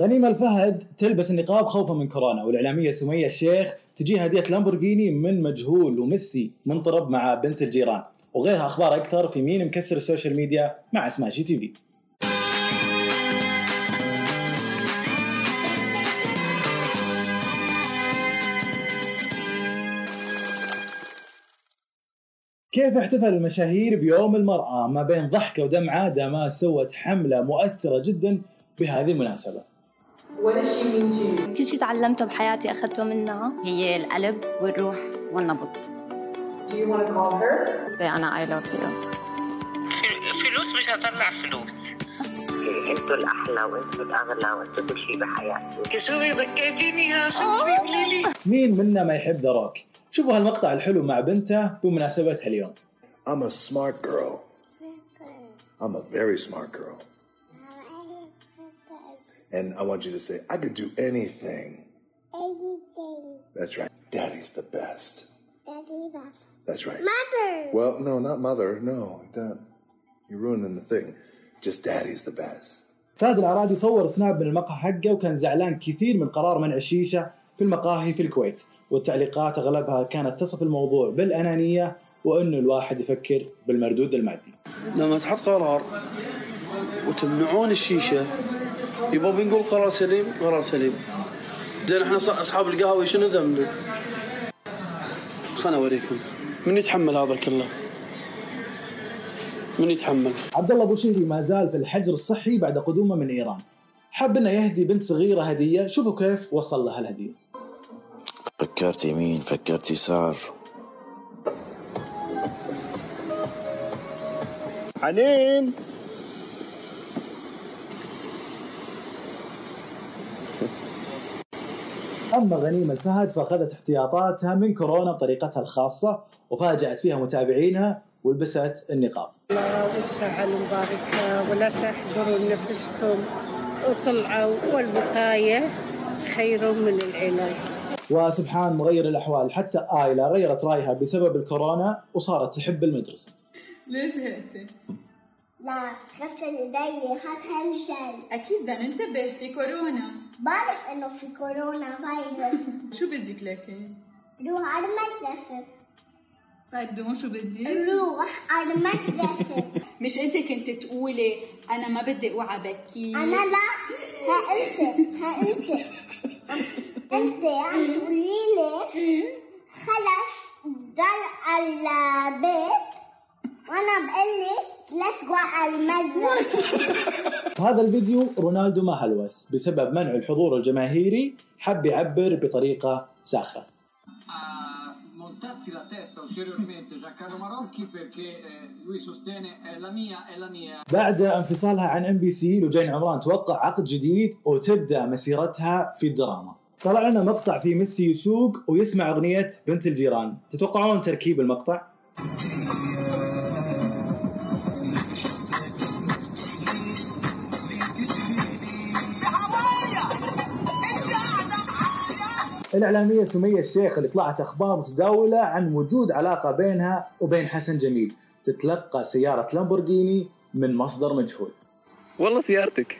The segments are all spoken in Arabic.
غنيمة الفهد تلبس النقاب خوفا من كورونا والإعلامية سمية الشيخ تجي هدية لامبورجيني من مجهول وميسي منطرب مع بنت الجيران. وغيرها أخبار أكثر في مين مكسر السوشيال ميديا مع سماشي تي في. كيف احتفل المشاهير بيوم المرأة؟ ما بين ضحكة ودمعة داماس سوت حملة مؤثرة جدا بهذه المناسبة. What does she mean to you? كل شيء تعلمته بحياتي أخذته منها هي القلب والروح والنبض. Do you want to call her? أنا I love you. فلوس مش هطلع فلوس. أنتوا الأحلى وانتوا الأغلى وانتوا كل شيء بحياتي. كسوري بكيتيني يا شوفي قولي لي مين منا ما يحب روك شوفوا هالمقطع الحلو مع بنته بمناسبة هاليوم I'm a smart girl. I'm a very smart girl. And I want you to say, I could do anything. Anything. That's right. Daddy's the best. Daddy best. That's right. Mother. Well, no, not mother. No, that, you're ruining the thing. Just daddy's the best. فهد العرادي صور سناب من المقهى حقه وكان زعلان كثير من قرار منع الشيشة في المقاهي في الكويت والتعليقات أغلبها كانت تصف الموضوع بالأنانية وأنه الواحد يفكر بالمردود المادي لما تحط قرار وتمنعون الشيشة يبا بنقول قرار سليم قرار سليم زين إحنا ص- أصحاب القهوة شنو ذنبنا؟ خلنا أوريكم. من يتحمل هذا كله؟ من يتحمل؟ عبد الله بوشيري ما زال في الحجر الصحي بعد قدومه من إيران. حب إنه يهدي بنت صغيرة هدية. شوفوا كيف وصل لها الهدية. فكرت يمين فكرت يسار. حنين أما غنيمه الفهد فأخذت احتياطاتها من كورونا بطريقتها الخاصة وفاجأت فيها متابعينها ولبست النقاب. الله يسهل ومبارك ولا تحضروا نفسكم وطلعوا والوقاية خير من العلاج وسبحان مغير الأحوال حتى ايلا غيرت رأيها بسبب الكورونا وصارت تحب المدرسة. ليه زهقتي؟ لا غسل ايدي خد هنشل أكيد بدنا ننتبه في كورونا بعرف انه في كورونا فيروس شو بدك لكن؟ روح على المدرسة pardon شو بدي؟ روح على المدرسة مش أنت كنت تقولي أنا ما بدي أوعى بكي أنا لا ها انت ها انت انت عم تقولي لي خلص ضل على البيت وأنا بقول لك على في هذا الفيديو رونالدو ما هلوس بسبب منع الحضور الجماهيري حب يعبر بطريقة ساخرة. montarsi la testa ulteriormente Giancarlo Marocchi perché eh, lui sostiene è la mia, è la mia. بعد انفصالها عن ام بي سي لجين عمران توقع عقد جديد وتبدأ مسيرتها في الدراما. طلع لنا مقطع في ميسي يسوق ويسمع أغنية بنت الجيران. تتوقعون تركيب المقطع؟ الإعلامية سمية الشيخ اللي طلعت أخبار متداولة عن وجود علاقة بينها وبين حسن جميل. تتلقى سيارة لامبورجيني من مصدر مجهول. والله سيارتك.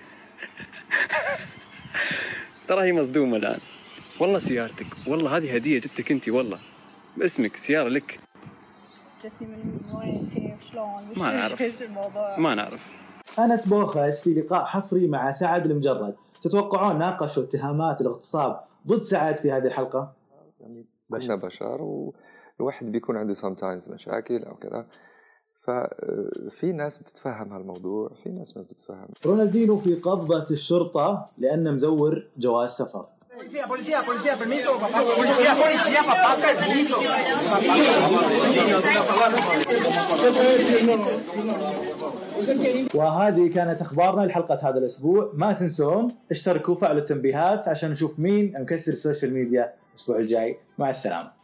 ترى هي مصدومة الآن. والله سيارتك. والله هذه هدية جتك أنت والله. باسمك سيارة لك. جتني من وين كيف شلون؟ وش- ما نعرف. إيش الموضوع؟ ما نعرف. أنس بوخش في لقاء حصري مع سعد المجرد. تتوقعون ناقشوا اتهامات الاغتصاب ضد سعد في هذه الحلقة؟ كلنا بشر والواحد بيكون عنده sometimes مشاكل أو كذا. ففي ناس بتتفهم هالموضوع في ناس ما بتتفهم. رونالدينو في قبضة الشرطة لأنه مزور جواز سفر. Policía, policía, policía, permiso, papá. Policía, policía, papá, permiso. وهذه كانت أخبارنا لحلقة هذا الأسبوع ما تنسون اشتركوا وفعلوا التنبيهات عشان نشوف مين مكسر السوشيال ميديا الأسبوع الجاي مع السلامة